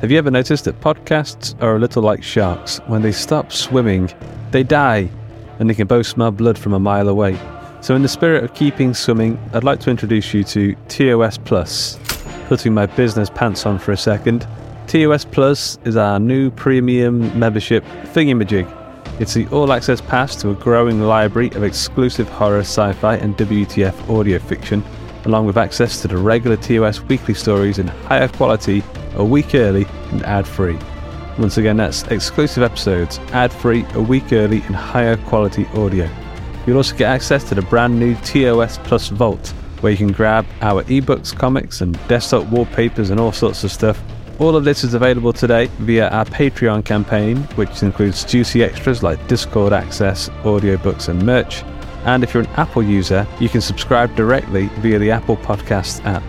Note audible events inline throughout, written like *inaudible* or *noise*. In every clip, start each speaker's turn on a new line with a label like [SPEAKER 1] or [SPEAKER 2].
[SPEAKER 1] Have you ever noticed that podcasts are a little like sharks? When they stop swimming, they die, and they can both smell blood from a mile away. So, in the spirit of keeping swimming, I'd like to introduce you to TOS Plus. Putting my business pants on for a second, TOS Plus is our new premium membership thingamajig. It's the all access pass to a growing library of exclusive horror, sci fi, and WTF audio fiction, along with access to the regular TOS weekly stories in higher quality a week early and ad free. Once again, that's exclusive episodes, ad free, a week early, and higher quality audio. You'll also get access to the brand new TOS Plus Vault, where you can grab our ebooks, comics, and desktop wallpapers and all sorts of stuff. All of this is available today via our Patreon campaign, which includes juicy extras like Discord access, audiobooks, and merch. And if you're an Apple user, you can subscribe directly via the Apple Podcasts app.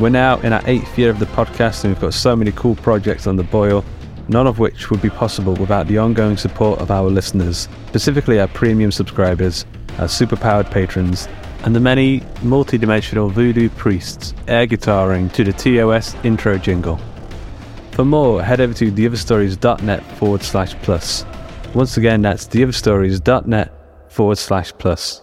[SPEAKER 1] We're now in our eighth year of the podcast, and we've got so many cool projects on the boil, none of which would be possible without the ongoing support of our listeners, specifically our premium subscribers, our superpowered patrons, and the many multi-dimensional voodoo priests air guitaring to the TOS intro jingle. For more, head over to theotherstories.net forward slash plus. Once again, that's theotherstories.net forward slash plus.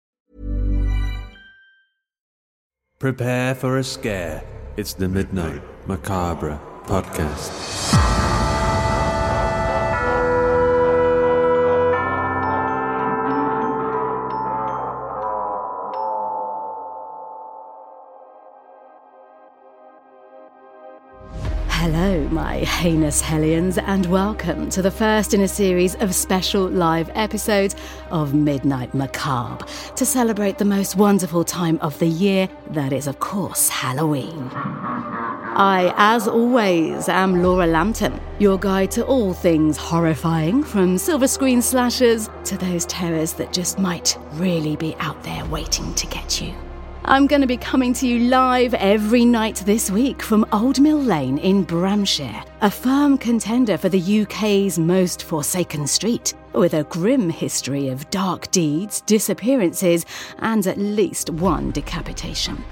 [SPEAKER 1] Prepare for a scare. It's the Midnight Macabre podcast.
[SPEAKER 2] Heinous hellions, and welcome to the first in a series of special live episodes of Midnight Macabre to celebrate the most wonderful time of the year, that is, of course, Halloween. I, as always, am Laura Lambton, your guide to all things horrifying, from silver screen slashers to those terrors that just might really be out there waiting to get you. I'm going to be coming to you live every night this week from Old Mill Lane in Bramshire, a firm contender for the UK's most forsaken street, with a grim history of dark deeds, disappearances, and at least one decapitation.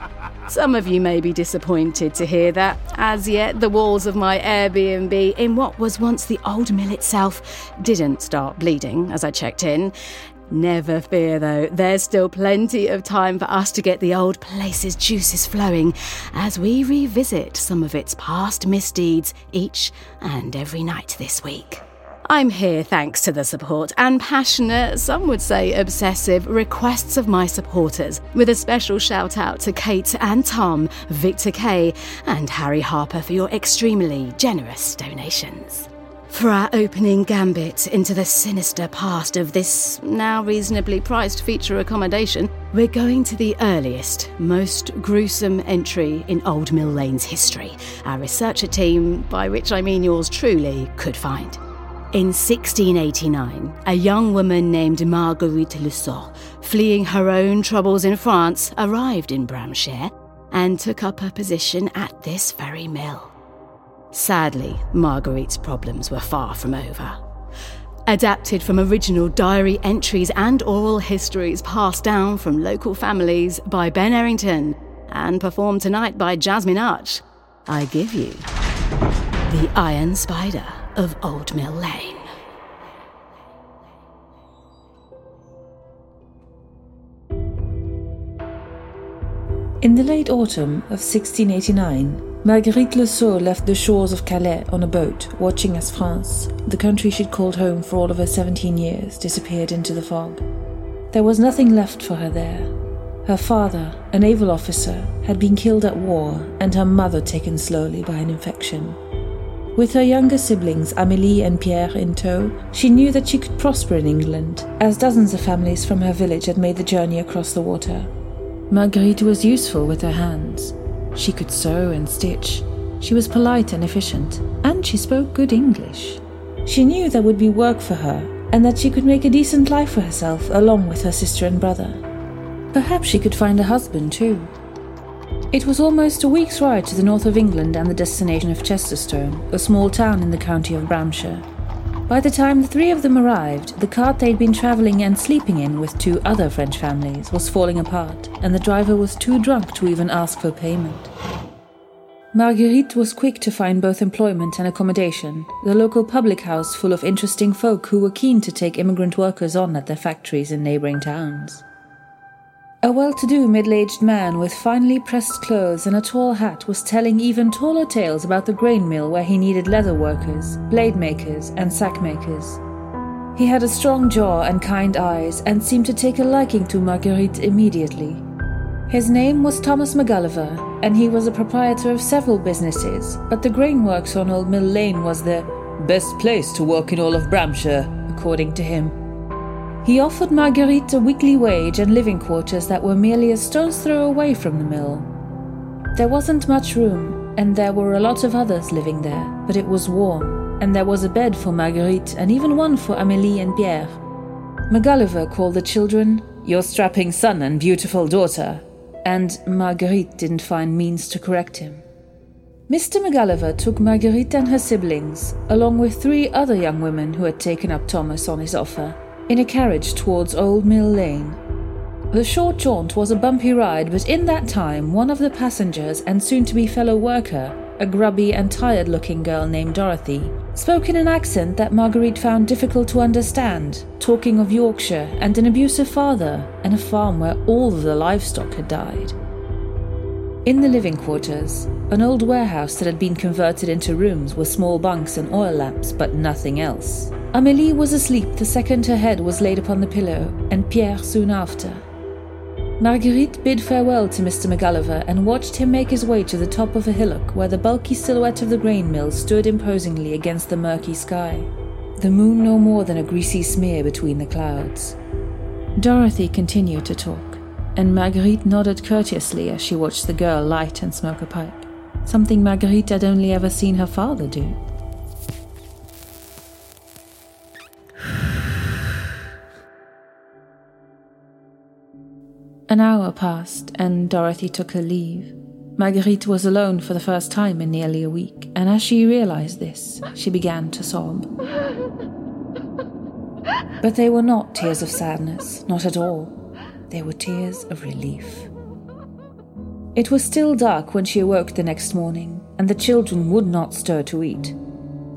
[SPEAKER 2] Some of you may be disappointed to hear that. As yet, the walls of my Airbnb in what was once the old mill itself didn't start bleeding as I checked in. Never fear though, there's still plenty of time for us to get the old place's juices flowing as we revisit some of its past misdeeds each and every night this week. I'm here thanks to the support and passionate, some would say obsessive, requests of my supporters, with a special shout out to Kate and Tom, Victor Kay, and Harry Harper for your extremely generous donations. For our opening gambit into the sinister past of this now reasonably priced feature accommodation, we're going to the earliest, most gruesome entry in Old Mill Lane's history, our researcher team, by which I mean yours truly, could find. In 1689, a young woman named Marguerite Lussot, fleeing her own troubles in France, arrived in Bramshire and took up a position at this very mill. Sadly, Marguerite's problems were far from over. Adapted from original diary entries and oral histories passed down from local families by Ben Errington and performed tonight by Jasmine Arch, I give you The Iron Spider of Old Mill Lane.
[SPEAKER 3] In the late autumn of 1689, Marguerite Le Saux left the shores of Calais on a boat, watching as France, the country she'd called home for all of her 17 years, disappeared into the fog. There was nothing left for her there. Her father, a naval officer, had been killed at war, and her mother taken slowly by an infection. With her younger siblings, Amélie and Pierre, in tow, she knew that she could prosper in England, as dozens of families from her village had made the journey across the water. Marguerite was useful with her hands. She could sew and stitch. She was polite and efficient, and she spoke good English. She knew there would be work for her, and that she could make a decent life for herself along with her sister and brother. Perhaps she could find a husband too. It was almost a week's ride to the north of England and the destination of Chesterstone, a small town in the county of Bramshire. By the time the three of them arrived, the cart they'd been travelling and sleeping in with two other French families was falling apart, and the driver was too drunk to even ask for payment. Marguerite was quick to find both employment and accommodation, the local public house full of interesting folk who were keen to take immigrant workers on at their factories in neighbouring towns. A well to do middle aged man with finely pressed clothes and a tall hat was telling even taller tales about the grain mill where he needed leather workers, blade makers, and sack makers. He had a strong jaw and kind eyes and seemed to take a liking to Marguerite immediately. His name was Thomas McGulliver, and he was a proprietor of several businesses, but the grain works on Old Mill Lane was the best place to work in all of Bramshire, according to him. He offered Marguerite a weekly wage and living quarters that were merely a stone's throw away from the mill. There wasn't much room, and there were a lot of others living there, but it was warm, and there was a bed for Marguerite and even one for Amélie and Pierre. McGulliver called the children your strapping son and beautiful daughter, and Marguerite didn't find means to correct him. Mr. McGulliver took Marguerite and her siblings, along with three other young women who had taken up Thomas on his offer, in a carriage towards Old Mill Lane. The short jaunt was a bumpy ride, but in that time, one of the passengers and soon to be fellow worker, a grubby and tired looking girl named Dorothy, spoke in an accent that Marguerite found difficult to understand, talking of Yorkshire and an abusive father and a farm where all of the livestock had died. In the living quarters, an old warehouse that had been converted into rooms with small bunks and oil lamps, but nothing else. Amélie was asleep the second her head was laid upon the pillow, and Pierre soon after. Marguerite bid farewell to Mr. McGulliver and watched him make his way to the top of a hillock where the bulky silhouette of the grain mill stood imposingly against the murky sky, the moon no more than a greasy smear between the clouds. Dorothy continued to talk, and Marguerite nodded courteously as she watched the girl light and smoke a pipe, something Marguerite had only ever seen her father do. *sighs* An hour passed, and Dorothy took her leave. Marguerite was alone for the first time in nearly a week, and as she realized this, she began to sob. *laughs* But they were not tears of sadness, not at all. They were tears of relief. It was still dark when she awoke the next morning, and the children would not stir to eat.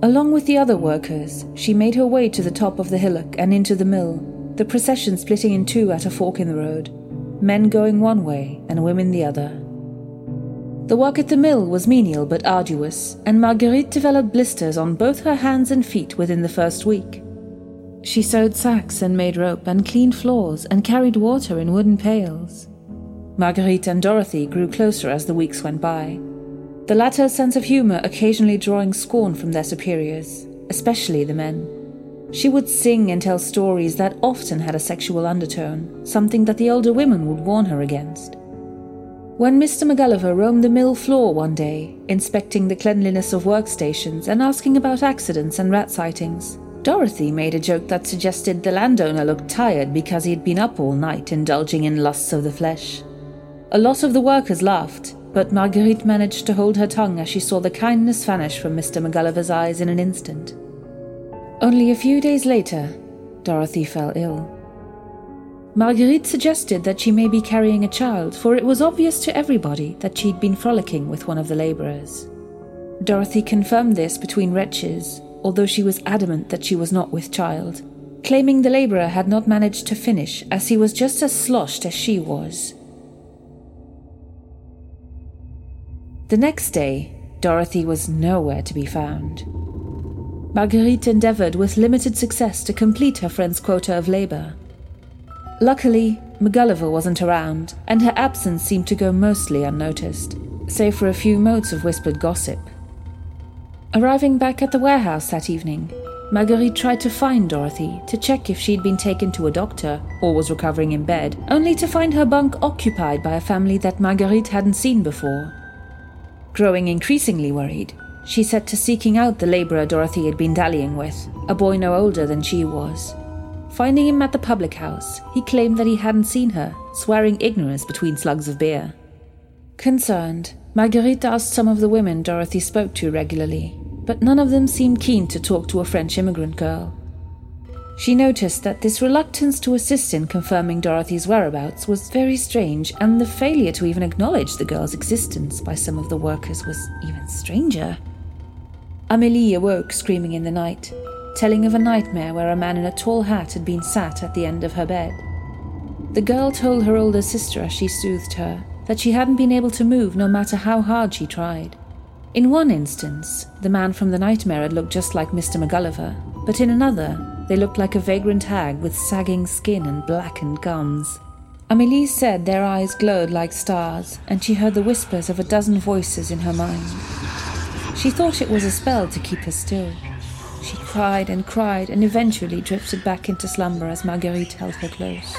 [SPEAKER 3] Along with the other workers, she made her way to the top of the hillock and into the mill, the procession splitting in two at a fork in the road men going one way and women the other. The work at the mill was menial but arduous, and Marguerite developed blisters on both her hands and feet within the first week. She sewed sacks and made rope and cleaned floors and carried water in wooden pails. Marguerite and Dorothy grew closer as the weeks went by, the latter's sense of humor occasionally drawing scorn from their superiors, especially the men. She would sing and tell stories that often had a sexual undertone, something that the older women would warn her against. When Mr. McGulliver roamed the mill floor one day, inspecting the cleanliness of workstations and asking about accidents and rat sightings, Dorothy made a joke that suggested the landowner looked tired because he'd been up all night indulging in lusts of the flesh. A lot of the workers laughed, but Marguerite managed to hold her tongue as she saw the kindness vanish from Mr. McGulliver's eyes in an instant. Only a few days later, Dorothy fell ill. Marguerite suggested that she may be carrying a child, for it was obvious to everybody that she'd been frolicking with one of the labourers. Dorothy confirmed this between retches, although she was adamant that she was not with child, claiming the labourer had not managed to finish as he was just as sloshed as she was. The next day, Dorothy was nowhere to be found. Marguerite endeavoured with limited success to complete her friend's quota of labour. Luckily, McGulliver wasn't around, and her absence seemed to go mostly unnoticed, save for a few motes of whispered gossip. Arriving back at the warehouse that evening, Marguerite tried to find Dorothy to check if she'd been taken to a doctor or was recovering in bed, only to find her bunk occupied by a family that Marguerite hadn't seen before. Growing increasingly worried, she set to seeking out the labourer Dorothy had been dallying with, a boy no older than she was. Finding him at the public house, he claimed that he hadn't seen her, swearing ignorance between slugs of beer. Concerned, Marguerite asked some of the women Dorothy spoke to regularly, but none of them seemed keen to talk to a French immigrant girl. She noticed that this reluctance to assist in confirming Dorothy's whereabouts was very strange, and the failure to even acknowledge the girl's existence by some of the workers was even stranger. Amélie awoke screaming in the night, telling of a nightmare where a man in a tall hat had been sat at the end of her bed. The girl told her older sister as she soothed her that she hadn't been able to move no matter how hard she tried. In one instance, the man from the nightmare had looked just like Mr. McGulliver, but in another, they looked like a vagrant hag with sagging skin and blackened gums. Amélie said their eyes glowed like stars, and she heard the whispers of a dozen voices in her mind. She thought it was a spell to keep her still. She cried and cried and eventually drifted back into slumber as Marguerite held her close.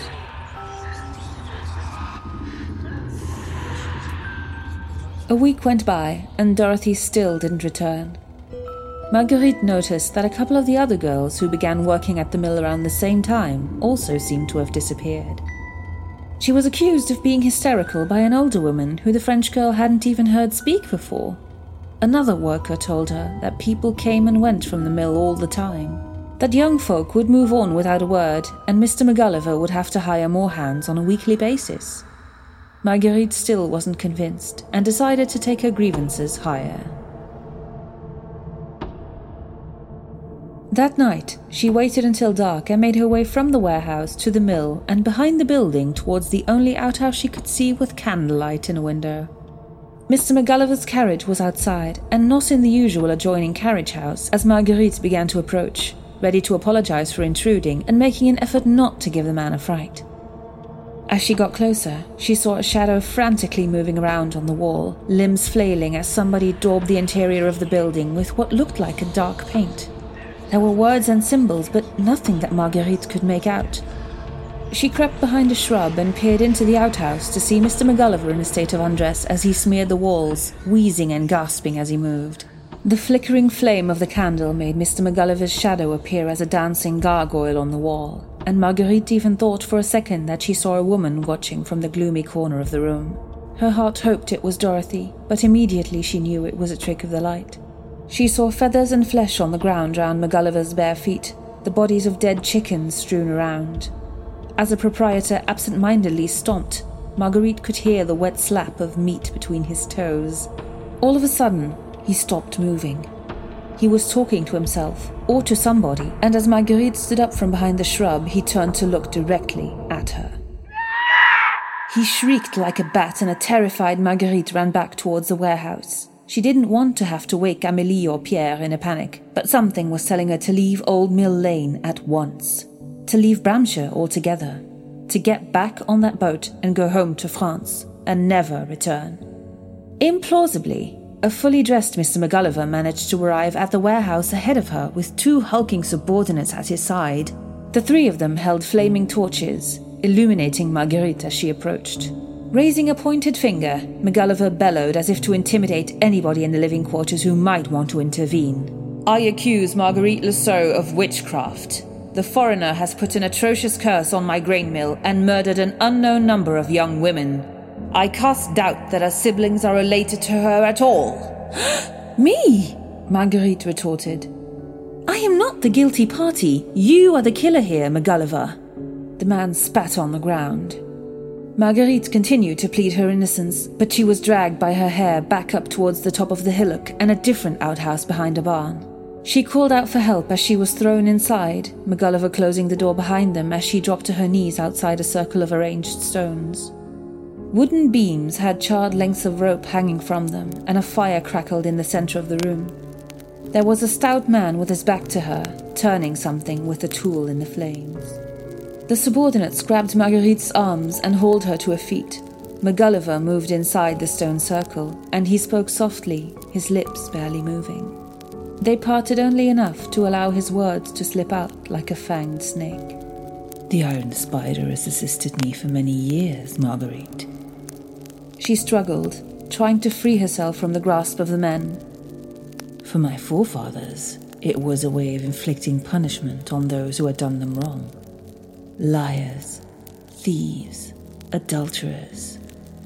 [SPEAKER 3] A week went by, and Dorothy still didn't return. Marguerite noticed that a couple of the other girls who began working at the mill around the same time also seemed to have disappeared. She was accused of being hysterical by an older woman who the French girl hadn't even heard speak before. Another worker told her that people came and went from the mill all the time, that young folk would move on without a word, and Mr. McGulliver would have to hire more hands on a weekly basis. Marguerite still wasn't convinced and decided to take her grievances higher. That night, she waited until dark and made her way from the warehouse to the mill and behind the building towards the only outhouse she could see with candlelight in a window. Mr. McGulliver's carriage was outside, and not in the usual adjoining carriage house, as Marguerite began to approach, ready to apologize for intruding and making an effort not to give the man a fright. As she got closer, she saw a shadow frantically moving around on the wall, limbs flailing as somebody daubed the interior of the building with what looked like a dark paint. There were words and symbols, but nothing that Marguerite could make out. She crept behind a shrub and peered into the outhouse to see Mr. McGulliver in a state of undress as he smeared the walls, wheezing and gasping as he moved. The flickering flame of the candle made Mr. McGulliver's shadow appear as a dancing gargoyle on the wall, and Marguerite even thought for a second that she saw a woman watching from the gloomy corner of the room. Her heart hoped it was Dorothy, but immediately she knew it was a trick of the light. She saw feathers and flesh on the ground round McGulliver's bare feet, the bodies of dead chickens strewn around, as the proprietor absent mindedly stomped, Marguerite could hear the wet slap of meat between his toes. All of a sudden, he stopped moving. He was talking to himself, or to somebody, and as Marguerite stood up from behind the shrub, he turned to look directly at her. He shrieked like a bat, and a terrified Marguerite ran back towards the warehouse. She didn't want to have to wake Amélie or Pierre in a panic, but something was telling her to leave Old Mill Lane at once to leave Bramshire altogether, to get back on that boat and go home to France and never return. Implausibly, a fully dressed Mr. McGulliver managed to arrive at the warehouse ahead of her with two hulking subordinates at his side. The three of them held flaming torches, illuminating Marguerite as she approached. Raising a pointed finger, McGulliver bellowed as if to intimidate anybody in the living quarters who might want to intervene. I accuse Marguerite Lassault of witchcraft, the foreigner has put an atrocious curse on my grain mill and murdered an unknown number of young women. I cast doubt that her siblings are related to her at all. *gasps* Me? Marguerite retorted. I am not the guilty party. You are the killer here, McGulliver. The man spat on the ground. Marguerite continued to plead her innocence, but she was dragged by her hair back up towards the top of the hillock and a different outhouse behind a barn. She called out for help as she was thrown inside, McGulliver closing the door behind them as she dropped to her knees outside a circle of arranged stones. Wooden beams had charred lengths of rope hanging from them, and a fire crackled in the center of the room. There was a stout man with his back to her, turning something with a tool in the flames. The subordinates grabbed Marguerite's arms and hauled her to her feet. McGulliver moved inside the stone circle, and he spoke softly, his lips barely moving. They parted only enough to allow his words to slip out like a fanged snake.
[SPEAKER 4] The Iron Spider has assisted me for many years, Marguerite.
[SPEAKER 3] She struggled, trying to free herself from the grasp of the men.
[SPEAKER 4] For my forefathers, it was a way of inflicting punishment on those who had done them wrong liars, thieves, adulterers,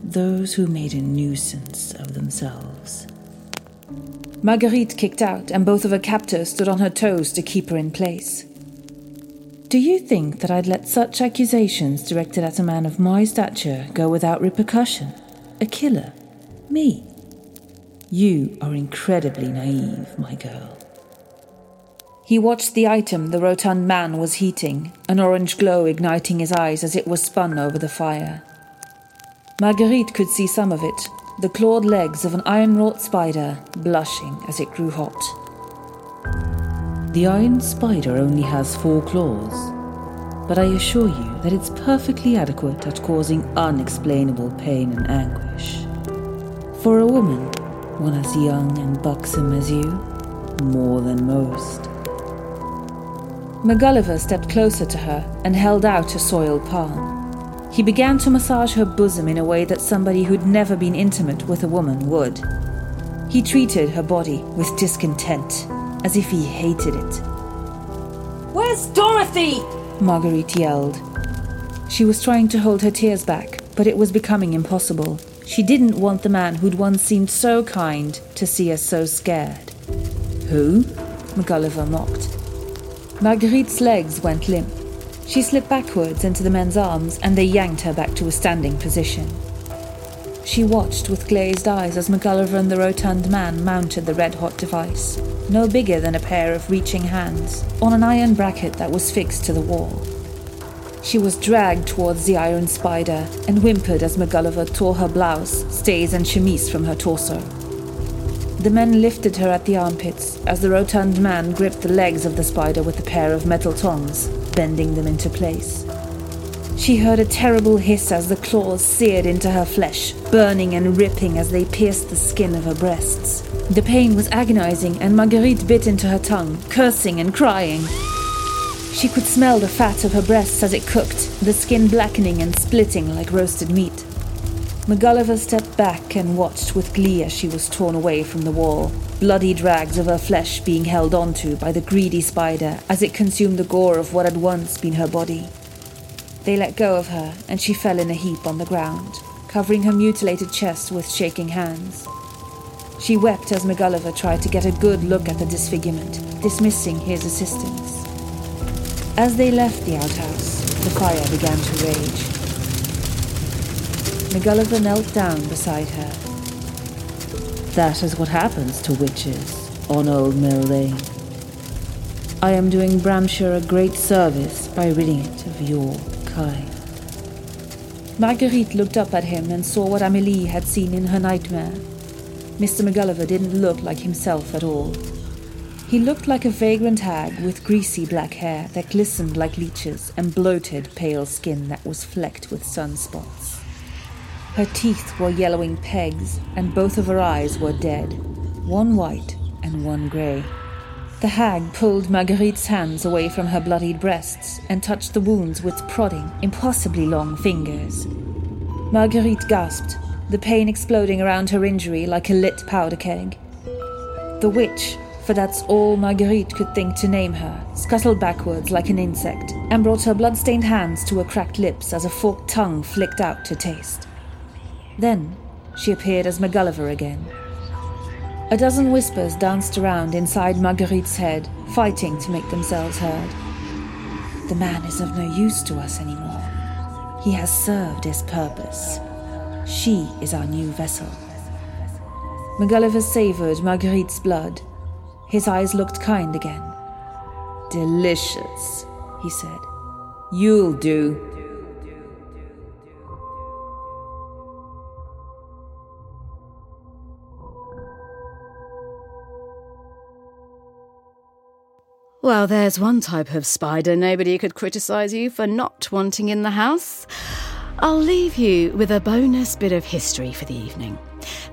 [SPEAKER 4] those who made a nuisance of themselves.
[SPEAKER 3] Marguerite kicked out, and both of her captors stood on her toes to keep her in place. Do you think that I'd let such accusations directed at a man of my stature go without repercussion? A killer? Me? You are incredibly naive, my girl. He watched the item the rotund man was heating, an orange glow igniting his eyes as it was spun over the fire. Marguerite could see some of it, the clawed legs of an iron wrought spider blushing as it grew hot.
[SPEAKER 4] The iron spider only has four claws, but I assure you that it's perfectly adequate at causing unexplainable pain and anguish. For a woman, one as young and buxom as you, more than most.
[SPEAKER 3] McGulliver stepped closer to her and held out a soiled palm. He began to massage her bosom in a way that somebody who'd never been intimate with a woman would. He treated her body with discontent, as if he hated it.
[SPEAKER 5] Where's Dorothy?
[SPEAKER 3] Marguerite yelled. She was trying to hold her tears back, but it was becoming impossible. She didn't want the man who'd once seemed so kind to see her so scared.
[SPEAKER 4] Who?
[SPEAKER 3] McGulliver mocked. Marguerite's legs went limp. She slipped backwards into the men's arms and they yanked her back to a standing position. She watched with glazed eyes as McGulliver and the rotund man mounted the red hot device, no bigger than a pair of reaching hands, on an iron bracket that was fixed to the wall. She was dragged towards the iron spider and whimpered as McGulliver tore her blouse, stays, and chemise from her torso. The men lifted her at the armpits as the rotund man gripped the legs of the spider with a pair of metal tongs, bending them into place. She heard a terrible hiss as the claws seared into her flesh, burning and ripping as they pierced the skin of her breasts. The pain was agonizing, and Marguerite bit into her tongue, cursing and crying. She could smell the fat of her breasts as it cooked, the skin blackening and splitting like roasted meat. McGulliver stepped back and watched with glee as she was torn away from the wall, bloody drags of her flesh being held onto by the greedy spider as it consumed the gore of what had once been her body. They let go of her, and she fell in a heap on the ground, covering her mutilated chest with shaking hands. She wept as McGulliver tried to get a good look at the disfigurement, dismissing his assistance. As they left the outhouse, the fire began to rage. McGulliver knelt down beside her.
[SPEAKER 4] That is what happens to witches on Old Mill Lane. I am doing Bramshire a great service by ridding it of your
[SPEAKER 3] Marguerite looked up at him and saw what Amelie had seen in her nightmare. Mr. McGulliver didn't look like himself at all. He looked like a vagrant hag with greasy black hair that glistened like leeches and bloated, pale skin that was flecked with sunspots. Her teeth were yellowing pegs, and both of her eyes were dead, one white and one grey. The hag pulled Marguerite's hands away from her bloodied breasts and touched the wounds with prodding, impossibly long fingers. Marguerite gasped, the pain exploding around her injury like a lit powder keg. The witch, for that's all Marguerite could think to name her, scuttled backwards like an insect and brought her blood-stained hands to her cracked lips as a forked tongue flicked out to taste. Then she appeared as McGulliver again. A dozen whispers danced around inside Marguerite's head, fighting to make themselves heard. The man is of no use to us anymore. He has served his purpose. She is our new vessel. McGulliver savoured Marguerite's blood. His eyes looked kind again. Delicious, he said. You'll do.
[SPEAKER 2] Well, there's one type of spider nobody could criticise you for not wanting in the house. I'll leave you with a bonus bit of history for the evening.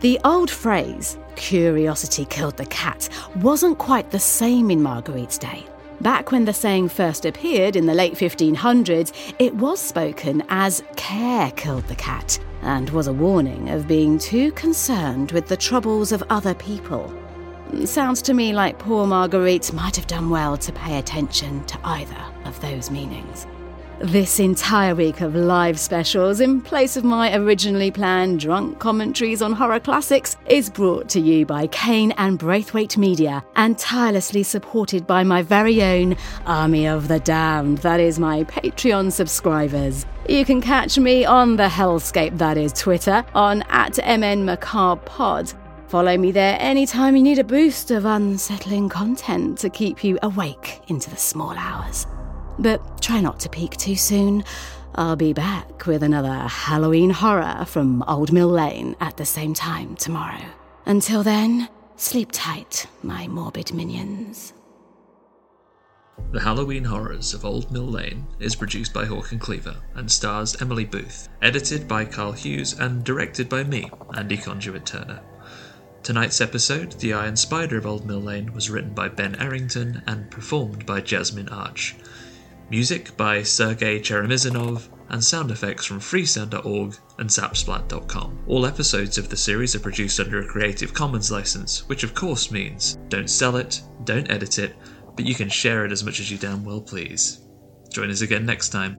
[SPEAKER 2] The old phrase, curiosity killed the cat, wasn't quite the same in Marguerite's day. Back when the saying first appeared in the late 1500s, it was spoken as care killed the cat and was a warning of being too concerned with the troubles of other people. Sounds to me like poor Marguerite might have done well to pay attention to either of those meanings. This entire week of live specials, in place of my originally planned drunk commentaries on horror classics, is brought to you by Kane and Braithwaite Media and tirelessly supported by my very own Army of the Damned, that is, my Patreon subscribers. You can catch me on the hellscape that is Twitter on at MNMacabrePod. Follow me there anytime you need a boost of unsettling content to keep you awake into the small hours. But try not to peak too soon. I'll be back with another Halloween horror from Old Mill Lane at the same time tomorrow. Until then, sleep tight, my morbid minions.
[SPEAKER 6] The Halloween Horrors of Old Mill Lane is produced by Hawk and Cleaver and stars Emily Booth, edited by Karl Hughes and directed by me, Andy Conduit Turner. Tonight's episode, The Iron Spider of Old Mill Lane, was written by Ben Errington and performed by Jasmine Arch. Music by Sergey Cheremisinov, and sound effects from freesound.org and zapsplat.com. All episodes of the series are produced under a Creative Commons license, which of course means don't sell it, don't edit it, but you can share it as much as you damn well please. Join us again next time.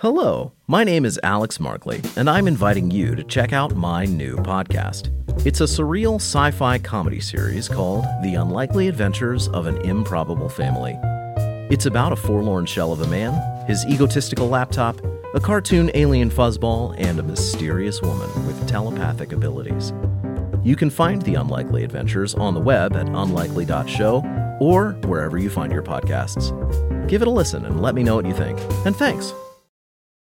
[SPEAKER 7] Hello, my name is Alex Markley, and I'm inviting you to check out my new podcast. It's a surreal sci fi comedy series called The Unlikely Adventures of an Improbable Family. It's about a forlorn shell of a man, his egotistical laptop, a cartoon alien fuzzball, and a mysterious woman with telepathic abilities. You can find The Unlikely Adventures on the web at unlikely.show or wherever you find your podcasts. Give it a listen and let me know what you think. And thanks.